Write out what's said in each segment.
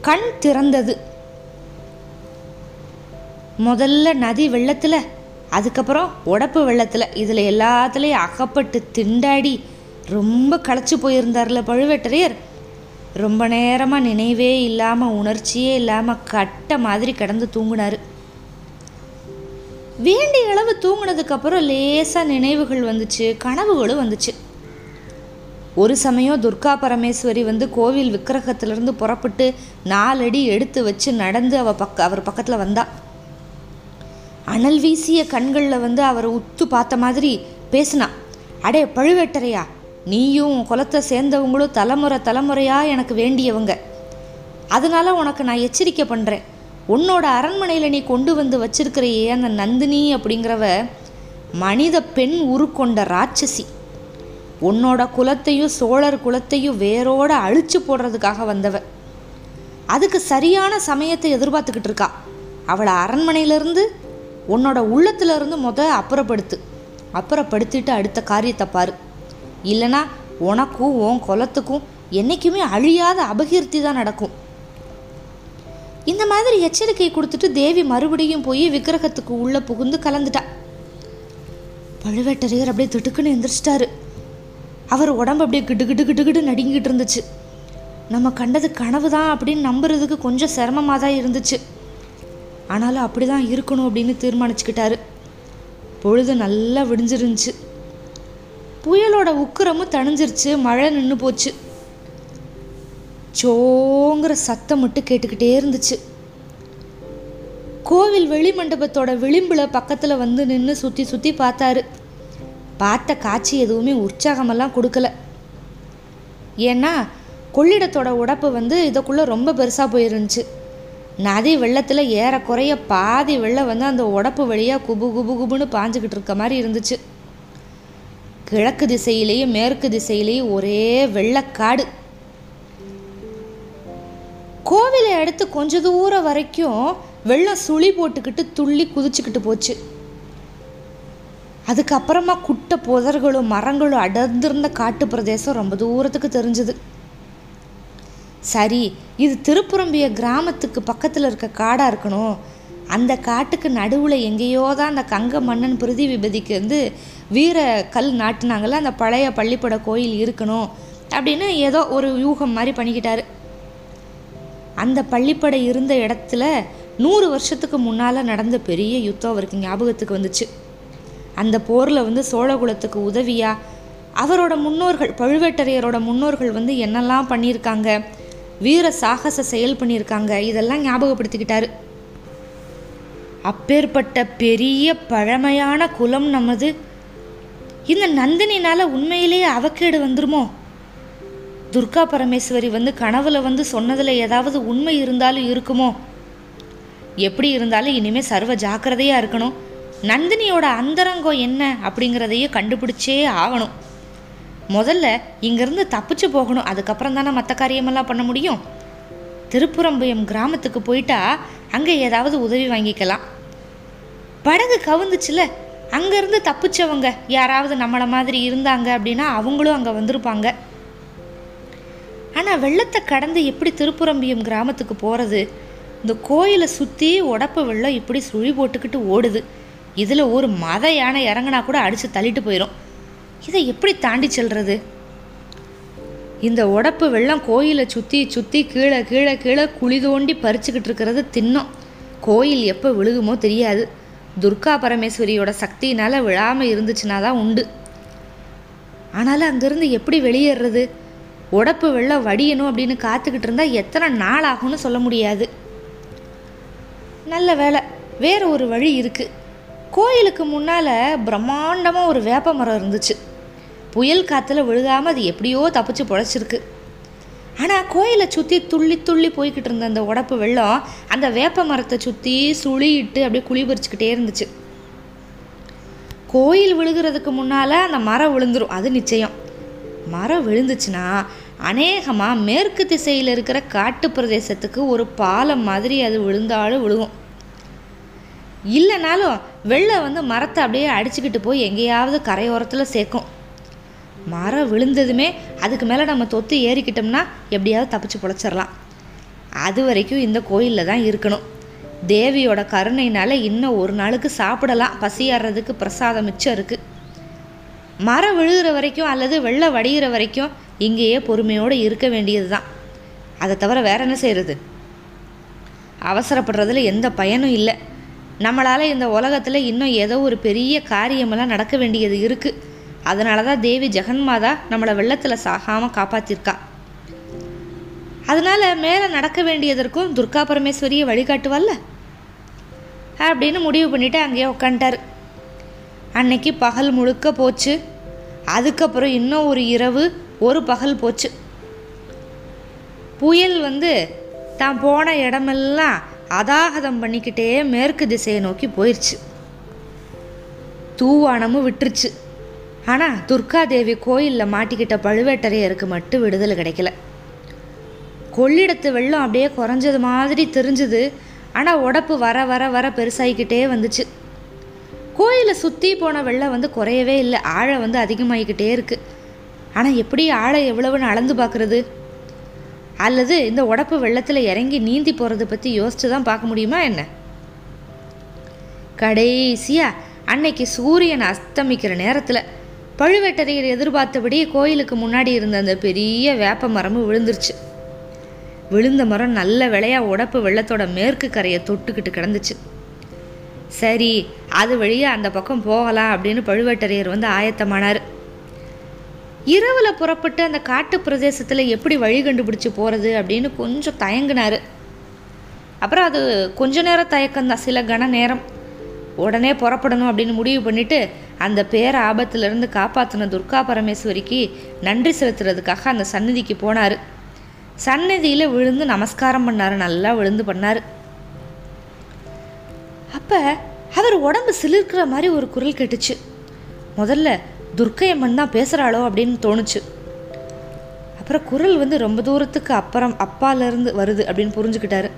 கண் திறந்தது. முதல்ல நதி வெள்ளத்தில் அதுக்கப்புறம் உடப்பு வெள்ளத்தில் இதில் எல்லாத்துலேயும் அகப்பட்டு திண்டாடி ரொம்ப களைச்சி போயிருந்தார்ல பழுவேட்டரையர். ரொம்ப நேரமாக நினைவே இல்லாமல் உணர்ச்சியே இல்லாமல் கட்ட மாதிரி கிடந்து தூங்கினார். வேண்டிய அளவு தூங்கினதுக்கப்புறம் லேசாக நினைவுகள் வந்துச்சு கனவுகளும் வந்துச்சு. ஒரு சமயம் துர்கா பரமேஸ்வரி வந்து கோவில் விக்கிரகத்திலிருந்து புறப்பட்டு நாலடி எடுத்து வச்சு நடந்து அவ பக்க அவர் பக்கத்தில் வந்தா. அனல் வீசிய கண்களில் வந்து அவரை உத்து பார்த்த மாதிரி பேசினா. அடே பழுவேட்டரையா நீயும் குலத்தை சேர்ந்தவங்களும் தலைமுறை தலைமுறையாக எனக்கு வேண்டியவங்க. அதனால உனக்கு நான் எச்சரிக்கை பண்ணுறேன் உன்னோட அரண்மனையில் நீ கொண்டு வந்து வச்சிருக்கிறையே அந்த நந்தினி அப்படிங்கிறவ மனித பெண் உருக்கொண்ட ராட்சசி. உன்னோட குலத்தையும் சோழர் குலத்தையும் வேரோட அழிச்சு போடுறதுக்காக வந்தவ. அதுக்கு சரியான சமயத்தை எதிர்பார்த்துக்கிட்டு இருக்கா. அவளை அரண்மனையிலிருந்து உன்னோட உள்ளத்துல இருந்து முத அப்புறப்படுத்து. அப்புறப்படுத்திட்டு அடுத்த காரியத்தை பாரு. இல்லைனா உனக்கும் உன் குலத்துக்கும் என்றைக்குமே அழியாத அபகீர்த்தி தான் நடக்கும். இந்த மாதிரி எச்சரிக்கை கொடுத்துட்டு தேவி மறுபடியும் போய் விக்கிரகத்துக்கு உள்ளே புகுந்து கலந்துட்டா. பழுவேட்டரையர் அப்படியே திட்டுக்குன்னு எந்திரிச்சிட்டாரு. அவர் உடம்பு அப்படியே கிட்டு கிட்டு கிட்டு கிட்டு நடுங்கிட்டு இருந்துச்சு. நம்ம கண்டது கனவு தான் அப்படின்னு நம்புறதுக்கு கொஞ்சம் சிரமமாக தான் இருந்துச்சு. ஆனாலும் அப்படி தான் இருக்கணும் அப்படின்னு தீர்மானிச்சுக்கிட்டாரு. பொழுது நல்லா விடிஞ்சிருந்துச்சு. புயலோட உக்கிரமும் தணிஞ்சிருச்சு. மழை நின்று போச்சு. சோங்கிற சத்தம் மட்டும் கேட்டுக்கிட்டே இருந்துச்சு. கோவில் வெளிமண்டபத்தோட விளிம்பில் பக்கத்தில் வந்து நின்று சுற்றி சுற்றி பார்த்தாரு. பார்த்த காட்சி எதுவுமே உற்சாகமெல்லாம் கொடுக்கல. ஏன்னா கொள்ளிடத்தோட உடப்பு வந்து இதுக்குள்ளே ரொம்ப பெருசாக போயிருந்துச்சு. நதி வெள்ளத்தில் ஏறக்குறைய பாதி வெள்ளம் வந்து அந்த உடப்பு வழியாக குபு குபு குபுன்னு பாஞ்சுக்கிட்டு இருக்க மாதிரி இருந்துச்சு. கிழக்கு திசையிலேயும் மேற்கு திசையிலேயும் ஒரே வெள்ளக்காடு. கோவிலை அடுத்து கொஞ்ச தூரம் வரைக்கும் வெள்ளம் சுழி போட்டுக்கிட்டு துள்ளி குதிச்சுக்கிட்டு போச்சு. அதுக்கப்புறமா குட்டை புதர்களும் மரங்களும் அடர்ந்திருந்த காட்டு பிரதேசம் ரொம்ப தூரத்துக்கு தெரிஞ்சுது. சரி இது திருப்புறம்பிய கிராமத்துக்கு பக்கத்தில் இருக்க காடாக இருக்கணும். அந்த காட்டுக்கு நடுவில் எங்கேயோ தான் அந்த கங்க மன்னன் பிரிதி விபதிக்கு வந்து வீர கல் நாட்டினாங்கல்ல அந்த பழைய பள்ளிப்பட கோயில் இருக்கணும் அப்படின்னு ஏதோ ஒரு யூகம் மாதிரி பண்ணிக்கிட்டாரு. அந்த பள்ளிப்படை இருந்த இடத்துல நூறு வருஷத்துக்கு முன்னால் நடந்த பெரிய யுத்தம் அவருக்கு ஞாபகத்துக்கு வந்துச்சு. அந்த போரில் வந்து சோழகுலத்துக்கு உதவியா? அவரோட முன்னோர்கள் பழுவேட்டரையரோட முன்னோர்கள் வந்து என்னெல்லாம் பண்ணியிருக்காங்க? வீர சாகச செயல் பண்ணியிருக்காங்க. இதெல்லாம் ஞாபகப்படுத்திக்கிட்டாரு. அப்பேற்பட்ட பெரிய பழமையான குலம் நமது. இந்த நந்தினினால உண்மையிலேயே அவக்கேடு வந்துருமோ? துர்கா பரமேஸ்வரி வந்து கனவுல வந்து சொன்னதில் ஏதாவது உண்மை இருந்தாலும் இருக்குமோ? எப்படி இருந்தாலும் இனிமேல் சர்வ ஜாக்கிரதையாக இருக்கணும். நந்தினியோட அந்தரங்கம் என்ன அப்படிங்கிறதையும் கண்டுபிடிச்சே ஆகணும். முதல்ல இங்கேருந்து தப்பிச்சு போகணும். அதுக்கப்புறம் தானே மற்ற காரியமெல்லாம் பண்ண முடியும்? திருப்புறம்பயம் கிராமத்துக்கு போயிட்டா அங்கே ஏதாவது உதவி வாங்கிக்கலாம். படகு கவுந்துச்சுல அங்கேருந்து தப்பிச்சவங்க யாராவது நம்மளை மாதிரி இருந்தாங்க அப்படின்னா அவங்களும் அங்கே வந்திருப்பாங்க. ஆனால் வெள்ளத்தை கடந்து எப்படி திருப்புறம்பியம் கிராமத்துக்கு போகிறது இந்த கோயிலை சுற்றி உடப்பு வெள்ளம் இப்படி சுழி போட்டுக்கிட்டு ஓடுது. இதில் ஒரு மத யானை இறங்கினா கூட அடித்து தள்ளிட்டு போயிடும் இதை எப்படி தாண்டி செல்றது? இந்த உடப்பு வெள்ளம் கோயிலை சுற்றி சுற்றி கீழே கீழே கீழே குழி தோண்டி பறிச்சுக்கிட்டு இருக்கிறது தின்னும். கோயில் எப்போ விழுகுமோ தெரியாது. துர்கா பரமேஸ்வரியோட சக்தியினால் விழாமல் இருந்துச்சுன்னா தான் உண்டு. ஆனாலும் அங்கேருந்து எப்படி வெளியேறது? உடப்பு வெள்ளம் வடியணும் அப்படின்னு காத்துக்கிட்டு இருந்தால் எத்தனை நாள் ஆகும்னு சொல்ல முடியாது. நல்ல வேலை வேறு ஒரு வழி இருக்குது கோயிலுக்கு முன்னால் பிரம்மாண்டமாக ஒரு வேப்ப மரம் இருந்துச்சு. புயல் காற்றுல விழுகாமல் அது எப்படியோ தப்பிச்சு பொழைச்சிருக்கு. ஆனால் கோயிலை சுற்றி துள்ளி துள்ளி போய்கிட்டு இருந்த அந்த உடப்பு வெள்ளம் அந்த வேப்ப மரத்தை சுற்றி சுழியிட்டு அப்படியே குழி பறிச்சுக்கிட்டே இருந்துச்சு. கோயில் விழுகிறதுக்கு முன்னால் அந்த மரம் விழுந்துடும் அது நிச்சயம். மரம் விழுந்துச்சுன்னா அநேகமாக மேற்கு திசையில் இருக்கிற காட்டு பிரதேசத்துக்கு ஒரு பாலம் மாதிரி அது விழுந்தாலும் விழுகும். இல்லைனாலும் வெள்ளை வந்து மரத்தை அப்படியே அடிச்சுக்கிட்டு போய் எங்கேயாவது கரையோரத்தில் சேர்க்கும். மரம் விழுந்ததுமே அதுக்கு மேலே நம்ம தொத்து ஏறிக்கிட்டோம்னா எப்படியாவது தப்பிச்சு பொழைச்சிடலாம். அது வரைக்கும் இந்த கோயிலில் தான் இருக்கணும். தேவியோட கருணையினால் இன்னும் ஒரு நாளுக்கு சாப்பிடலாம். பசியாடுறதுக்கு பிரசாதம் மிச்சம் இருக்குது மரம் விழுகிற வரைக்கும் அல்லது வெள்ளை வடிகிற வரைக்கும் இங்கேயே பொறுமையோடு இருக்க வேண்டியது தான். அதை தவிர வேற என்ன செய்கிறது அவசரப்படுறதுல எந்த பயனும் இல்லை. நம்மளால் இந்த உலகத்தில் இன்னும் ஏதோ ஒரு பெரிய காரியமெல்லாம் நடக்க வேண்டியது இருக்குது அதனால தான் தேவி ஜெகன்மாதா நம்மளை வெள்ளத்தில் சாகாமல் காப்பாற்றிருக்கா அதனால் மேலே நடக்க வேண்டியதற்கும் துர்கா பரமேஸ்வரியை வழிகாட்டுவல்ல? அப்படின்னு முடிவு பண்ணிவிட்டு அங்கேயே உட்காந்துட்டார் அன்னைக்கு பகல் முழுக்க போச்சு. அதுக்கப்புறம் இன்னும் ஒரு இரவு ஒரு பகல் போச்சு. புயல் வந்து தான் போன இடமெல்லாம் அதாகதம் பண்ணிக்கிட்டே மேற்கு திசையை நோக்கி போயிடுச்சு தூவானமும் விட்டுருச்சு. ஆனால் துர்காதேவி கோயிலில் மாட்டிக்கிட்ட பழுவேட்டரையருக்கு மட்டும் விடுதலை கிடைக்கல. கொள்ளிடத்து வெள்ளம் அப்படியே குறைஞ்சது மாதிரி தெரிஞ்சுது. ஆனால் உடப்பு வர வர வர பெருசாகிக்கிட்டே வந்துச்சு. கோயிலை சுற்றி போன வெள்ளம் வந்து குறையவே இல்லை. ஆழம் வந்து அதிகமாகிக்கிட்டே இருக்குது ஆனால் எப்படி ஆழம் எவ்வளவுன்னு அளந்து பார்க்குறது? அல்லது இந்த உடப்பு வெள்ளத்தில் இறங்கி நீந்தி போகிறத பற்றி யோசிச்சு தான் பார்க்க முடியுமா என்ன? கடைசியாக அன்னைக்கு சூரியன் அஸ்தமிக்கிற நேரத்தில் பழுவேட்டரையர் எதிர்பார்த்தபடி கோயிலுக்கு முன்னாடி இருந்த அந்த பெரிய வேப்ப மரமும் விழுந்துருச்சு. விழுந்த மரம் நல்ல விளையா உடப்பு வெள்ளத்தோட மேற்கு கரையை தொட்டுக்கிட்டு கிடந்துச்சு. சரி அது வழியாக அந்த பக்கம் போகலாம் அப்படின்னு பழுவேட்டரையர் வந்து ஆயத்தமானார். இரவில் புறப்பட்டு அந்த காட்டு பிரதேசத்தில் எப்படி வழி கண்டுபிடிச்சி போகிறது அப்படின்னு கொஞ்சம் தயங்கினார். அப்புறம் அது கொஞ்ச நேரம் தயக்கம்தான். சில கன நேரம் உடனே புறப்படணும் அப்படின்னு முடிவு பண்ணிட்டு அந்த பேர ஆபத்திலிருந்து காப்பாற்றின துர்கா பரமேஸ்வரிக்கு நன்றி செலுத்துறதுக்காக அந்த சந்நிதிக்கு போனார். சந்நிதியில் விழுந்து நமஸ்காரம் பண்ணார். நல்லா விழுந்து பண்ணார். அப்போ அவர் உடம்பு சிலிர்க்கிற மாதிரி ஒரு குரல் கேட்டுச்சு. முதல்ல துர்க்கையம்மன் தான் பேசுகிறாளோ அப்படின்னு தோணுச்சு. அப்புறம் குரல் வந்து ரொம்ப தூரத்துக்கு அப்புறம் அப்பாலேருந்து வருது அப்படின்னு புரிஞ்சுக்கிட்டாரு.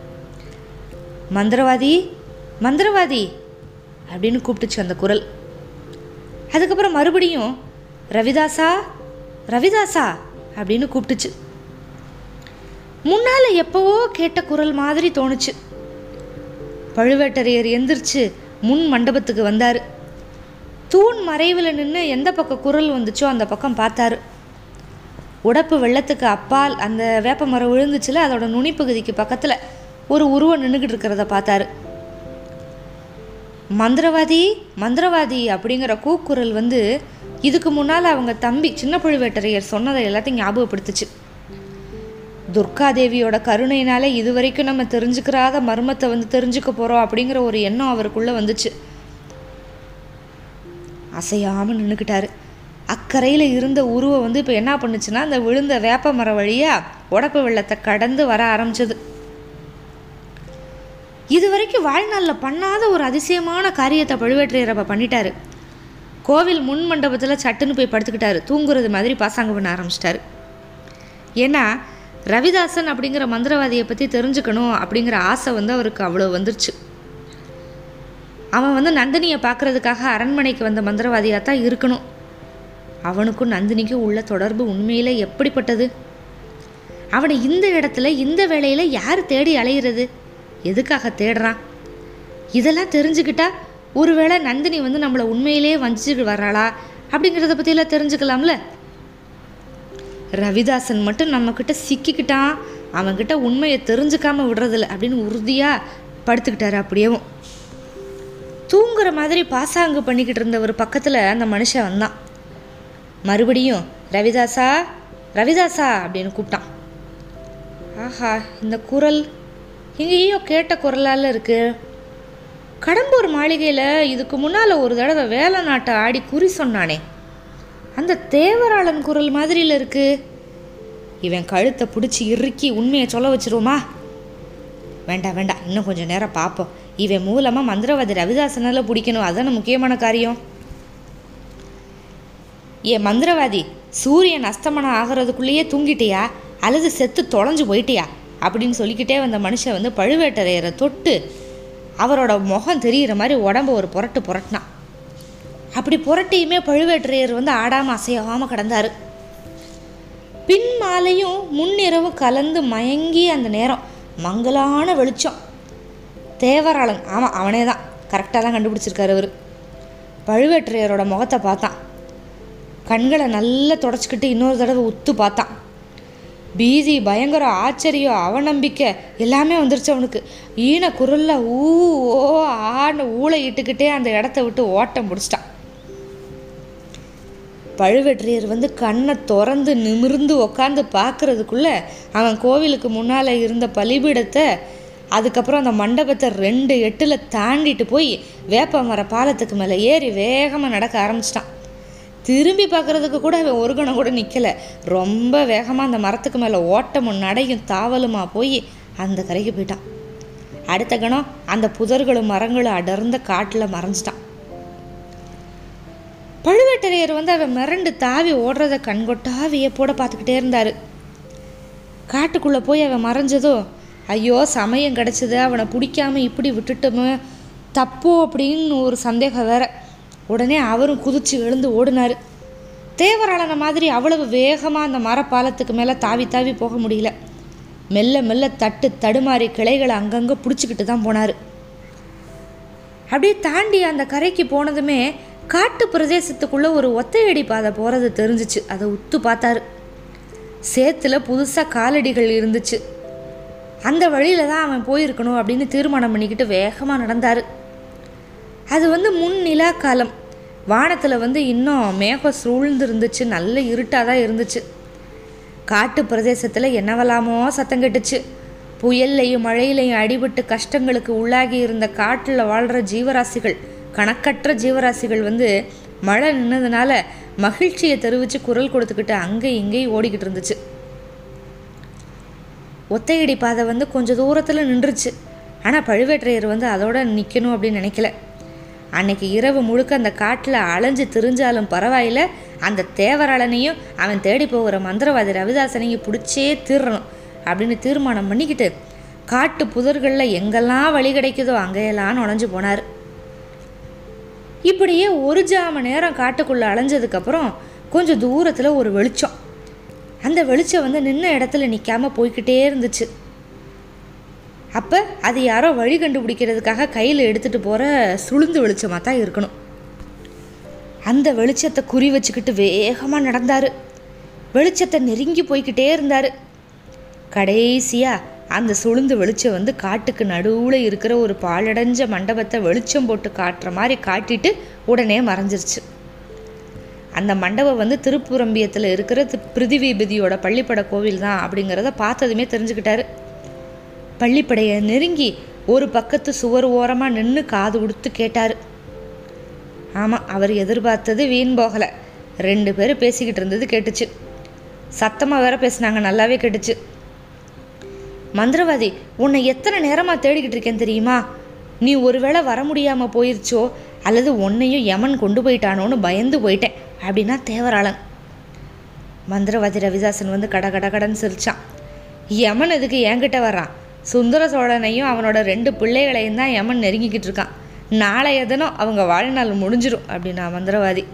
மந்திரவாதி மந்திரவாதி அப்படின்னு கூப்பிட்டுச்சு அந்த குரல். அதுக்கப்புறம் மறுபடியும் ரவிதாசா ரவிதாசா அப்படின்னு கூப்பிட்டுச்சு. முன்னால் எப்போவோ கேட்ட குரல் மாதிரி தோணுச்சு. பழுவேட்டரையர் எந்திரிச்சு முன் மண்டபத்துக்கு வந்தார். தூண் மறைவில் நின்று எந்த பக்கம் குரல் வந்துச்சோ அந்த பக்கம் பார்த்தாரு. உடப்பு வெள்ளத்துக்கு அப்பால் அந்த வேப்ப மரம் விழுந்துச்சுல அதோட நுனிப்பகுதிக்கு பக்கத்தில் ஒரு உருவம் நின்றுக்கிட்டு இருக்கிறத பார்த்தாரு. மந்திரவாதி மந்திரவாதி அப்படிங்கிற கூக்குரல் வந்து இதுக்கு முன்னால் அவங்க தம்பி சின்ன பழுவேட்டரையர் சொன்னதை எல்லாத்தையும் ஞாபகப்படுத்துச்சு. துர்காதேவியோட கருணையினால இது வரைக்கும் நம்ம தெரிஞ்சுக்கிறாத மர்மத்தை வந்து தெரிஞ்சுக்க போகிறோம் அப்படிங்கிற ஒரு எண்ணம் அவருக்குள்ளே வந்துச்சு. அசையாமல் நின்றுக்கிட்டாரு அக்கறையில் இருந்த உருவம் வந்து இப்போ என்ன பண்ணுச்சுன்னா அந்த விழுந்த வேப்ப மரம் வழியாக உடப்பு வெள்ளத்தை கடந்து வர ஆரம்பிச்சது. இது வரைக்கும் வாழ்நாளில் பண்ணாத ஒரு அதிசயமான காரியத்தை பழுவேற்றையரப்ப பண்ணிட்டாரு. கோவில் முன் மண்டபத்தில் சட்டுன்னு போய் படுத்துக்கிட்டாரு. தூங்குறது மாதிரி பாசாங்க பண்ண ஆரம்பிச்சிட்டாரு. ஏன்னா ரவிதாசன் அப்படிங்கிற மந்திரவாதியை பற்றி தெரிஞ்சுக்கணும் அப்படிங்கிற ஆசை வந்து அவருக்கு அவ்வளோ வந்துருச்சு. அவன் வந்து நந்தினியை பார்க்கறதுக்காக அரண்மனைக்கு வந்த மந்திரவாதியாக தான் இருக்கணும். அவனுக்கும் நந்தினிக்கும் உள்ள தொடர்பு உண்மையில் எப்படிப்பட்டது? அவனை இந்த இடத்துல இந்த வேளையில் யார் தேடி அலையிறது? எதுக்காக தேடுறான்? இதெல்லாம் தெரிஞ்சுக்கிட்டா ஒருவேளை நந்தினி வந்து நம்மளை உண்மையிலேயே வஞ்சிட்டு வர்றாளா? அப்படிங்கிறத பற்றியெல்லாம் தெரிஞ்சுக்கலாம்ல? ரவிதாசன் மட்டும் நம்மக்கிட்ட சிக்கிக்கிட்டான். அவன்கிட்ட உண்மையை தெரிஞ்சுக்காமல் விடுறதில்ல அப்படின்னு உறுதியாக படுத்துக்கிட்டாரு அப்படியேவும். தூங்குற மாதிரி பாசாங்கு பண்ணிக்கிட்டு இருந்த ஒரு பக்கத்தில் அந்த மனுஷன் வந்தான். மறுபடியும் ரவிதாசா ரவிதாசா அப்படின்னு கூப்பிட்டான். ஆஹா இந்த குரல் எங்கேயோ கேட்ட குரலால் இருக்குது கடம்பூர் மாளிகையில் இதுக்கு முன்னால் ஒரு தடவை வேலை நாட்டை ஆடி குறி சொன்னானே. அந்த தேவராளன் குரல் மாதிரியில் இருக்குது இவன் கழுத்தை பிடிச்சி இறுக்கி உண்மையை சொல்ல வச்சிருவோமா? வேண்டாம் வேண்டாம் இன்னும் கொஞ்சம் நேரம் பார்ப்போம் இவன் மூலமாக மந்திரவாதி ரவிதாசனில் பிடிக்கணும். அதான முக்கியமான காரியம். ஏ மந்திரவாதி சூரியன் அஸ்தமனம் ஆகிறதுக்குள்ளேயே தூங்கிட்டியா? அல்லது செத்து தொலைஞ்சு போயிட்டியா? அப்படின்னு சொல்லிக்கிட்டே வந்த மனுஷன் வந்து பழுவேட்டரையரை தொட்டு அவரோட முகம் தெரிகிற மாதிரி உடம்ப ஒரு புரட்டு புரட்டினான். அப்படி புரட்டியுமே பழுவேட்டரையர் வந்து ஆடாமல் அசையாமல் கிடந்தார். பின் மாலையும் முன்னிரவு கலந்து மயங்கி அந்த நேரம் மங்கலான வெளிச்சம். தேவராளன். ஆமாம் அவனே தான் கரெக்டாக தான் கண்டுபிடிச்சிருக்காரு அவர். பழுவேற்றையரோட முகத்தை பார்த்தான். கண்களை நல்லா தொடச்சிக்கிட்டு இன்னொரு தடவை உத்து பார்த்தான். பீதி பயங்கர ஆச்சரியம் அவநம்பிக்கை எல்லாமே வந்துருச்சு அவனுக்கு. ஈன குரலில் ஊ ஓ ஆன்னு ஊளை இட்டுக்கிட்டே அந்த இடத்த விட்டு ஓட்டம் பிடிச்சிட்டான். பழுவேற்றையர் வந்து கண்ணை திறந்து நிமிர்ந்து உக்காந்து பார்க்குறதுக்குள்ளே அவன் கோவிலுக்கு முன்னால் இருந்த பலிபீடத்தை அதுக்கப்புறம் அந்த மண்டபத்தை ரெண்டு எட்டில் தாண்டிட்டு போய் வேப்ப மர பாலத்துக்கு மேலே ஏறி வேகமாக நடக்க ஆரம்பிச்சிட்டான். திரும்பி பார்க்குறதுக்கு கூட அவன் ஒரு கணம் கூட நிற்கலை ரொம்ப வேகமாக அந்த மரத்துக்கு மேலே ஓட்டமும் நடையும் தாவலுமா போய் அந்த கரைக்கு போயிட்டான். அடுத்த கணம் அந்த புதர்களும் மரங்களும் அடர்ந்த காட்டில் மறைஞ்சிட்டான். பழுவேட்டரையர் வந்து அவன் மிரண்டு தாவி ஓடுறத கண்கொட்டா வியப்போட பார்த்துக்கிட்டே இருந்தார். காட்டுக்குள்ளே போய் அவன் மறைஞ்சதோ ஐயோ சமயம் கிடச்சிது அவனை பிடிக்காம இப்படி விட்டுட்டோமே தப்போ அப்படின்னு ஒரு சந்தேகம் வேற. உடனே அவரும் குதிச்சு எழுந்து ஓடினார். தேவராளன மாதிரி அவ்வளவு வேகமாக அந்த மரப்பாலத்துக்கு மேலே தாவி தாவி போக முடியல. மெல்ல மெல்ல தட்டு தடுமாறி கிளைகளை அங்கங்கே பிடிச்சிக்கிட்டு தான் போனார். அப்படியே தாண்டி அந்த கரைக்கு போனதுமே காட்டு பிரதேசத்துக்குள்ளே ஒரு ஒத்தையடி பாதை போகிறது தெரிஞ்சிச்சு. அதை உத்து பார்த்தாரு. சேத்துல புதுசாக காலடிகள் இருந்துச்சு. அந்த வழியில் தான் அவன் போயிருக்கணும் அப்படின்னு தீர்மானம் பண்ணிக்கிட்டு வேகமாக நடந்தார். அது வந்து முன் நிலா காலம். வானத்தில் வந்து இன்னும் மேகம் சூழ்ந்து இருந்துச்சு நல்ல இருட்டாக தான் இருந்துச்சு. காட்டு பிரதேசத்தில் என்னவெல்லாமோ சத்தம் கெட்டுச்சு. புயல்லையும் மழையிலையும் அடிபட்டு கஷ்டங்களுக்கு உள்ளாகி இருந்த காட்டில் வாழ்கிற ஜீவராசிகள் கணக்கற்ற ஜீவராசிகள் வந்து மழை நின்னதுனால மகிழ்ச்சியை தெரிவித்து குரல் கொடுத்துக்கிட்டு அங்கே இங்கேயும் ஓடிக்கிட்டு இருந்துச்சு. ஒத்தையடி பாதை வந்து கொஞ்சம் தூரத்தில் நின்றுச்சு. ஆனால் பழுவேற்றையர் வந்து அதோட நிற்கணும் அப்படின்னு நினைக்கல. அன்னைக்கு இரவு முழுக்க அந்த காட்டில் அலைஞ்சு திரிஞ்சாலும் பரவாயில்ல. அந்த தேவராளனையும் அவன் தேடி போகிற மந்திரவாதி ரவிதாசனையும் பிடிச்சே தீர்றணும் அப்படின்னு தீர்மானம் பண்ணிக்கிட்டு காட்டு புதர்களில் எங்கெல்லாம் வழி கிடைக்குதோ அங்கேயெல்லாம் நுழைஞ்சு போனார். இப்படியே ஒரு ஜாம நேரம் காட்டுக்குள்ளே அலைஞ்சதுக்கப்புறம் கொஞ்சம் தூரத்தில் ஒரு வெளிச்சம். அந்த வெளிச்சம் வந்து நின்ன இடத்துல நிற்காம போய்கிட்டே இருந்துச்சு. அப்போ அது யாரோ வழி கண்டுபிடிக்கிறதுக்காக கையில் எடுத்துகிட்டு போகிற சுளுந்து வெளிச்சமாக தான் இருக்கணும். அந்த வெளிச்சத்தை குறி வச்சுக்கிட்டு வேகமாக நடந்தார். வெளிச்சத்தை நெருங்கி போய்கிட்டே இருந்தார். கடைசியாக அந்த சுளுந்து வெளிச்சம் வந்து காட்டுக்கு நடுவில் இருக்கிற ஒரு பாலடைஞ்ச மண்டபத்தை வெளிச்சம் போட்டு காட்டுற மாதிரி காட்டிட்டு உடனே மறைஞ்சிருச்சு. அந்த மண்டபம் வந்து திருப்புரம்பியத்தில் இருக்கிற பிருதிவிபதியோட பள்ளிப்பட கோவில் தான் அப்படிங்கிறத பார்த்ததுமே தெரிஞ்சுக்கிட்டாரு. பள்ளிப்படையை நெருங்கி ஒரு பக்கத்து சுவர் ஓரமாக நின்று காது கொடுத்து கேட்டார். ஆமாம் அவர் எதிர்பார்த்தது வீண் போகலை. ரெண்டு பேரும் பேசிக்கிட்டு இருந்தது கேட்டுச்சு. சத்தமாக வேற பேசினாங்க நல்லாவே கேட்டுச்சு. மந்திரவாதி உன்னை எத்தனை நேரமாக தேடிக்கிட்டு இருக்கேன் தெரியுமா? நீ ஒருவேளை வர முடியாமல் போயிருச்சோ? அல்லது உன்னையும் யமன் கொண்டு போயிட்டானோன்னு பயந்து போயிட்டேன். அப்படின்னா தேவராளன். மந்திரவாதி ரவிதாசன் வந்து கட கட கடன் சிரிச்சான். யமன் இதுக்கு என்கிட்ட வர்றான்? சுந்தர சோழனையும் அவனோட ரெண்டு பிள்ளைகளையும் தான் யமன் நெருங்கிக்கிட்டு இருக்கான். நாளைய தினம் அவங்க வாழ்நாள் முடிஞ்சிடும் அப்படின்னா மந்திரவாதி.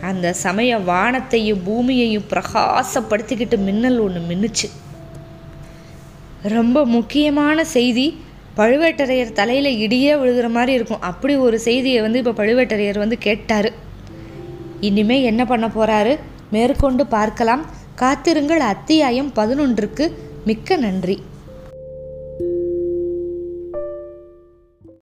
அந்த சமய வானத்தையும் பூமியையும் பிரகாசப்படுத்திக்கிட்டு மின்னல் ஒன்று மின்னுச்சு. ரொம்ப முக்கியமான செய்தி பழுவேட்டரையர் தலையில் இடியே விழுகிற மாதிரி இருக்கும். அப்படி ஒரு செய்தியை வந்து இப்போ பழுவேட்டரையர் வந்து கேட்டார். இனிமே என்ன பண்ண போகிறாரு மேற்கொண்டு பார்க்கலாம். காத்திருங்கள். அத்தியாயம் பதினொன்றுக்கு மிக்க நன்றி.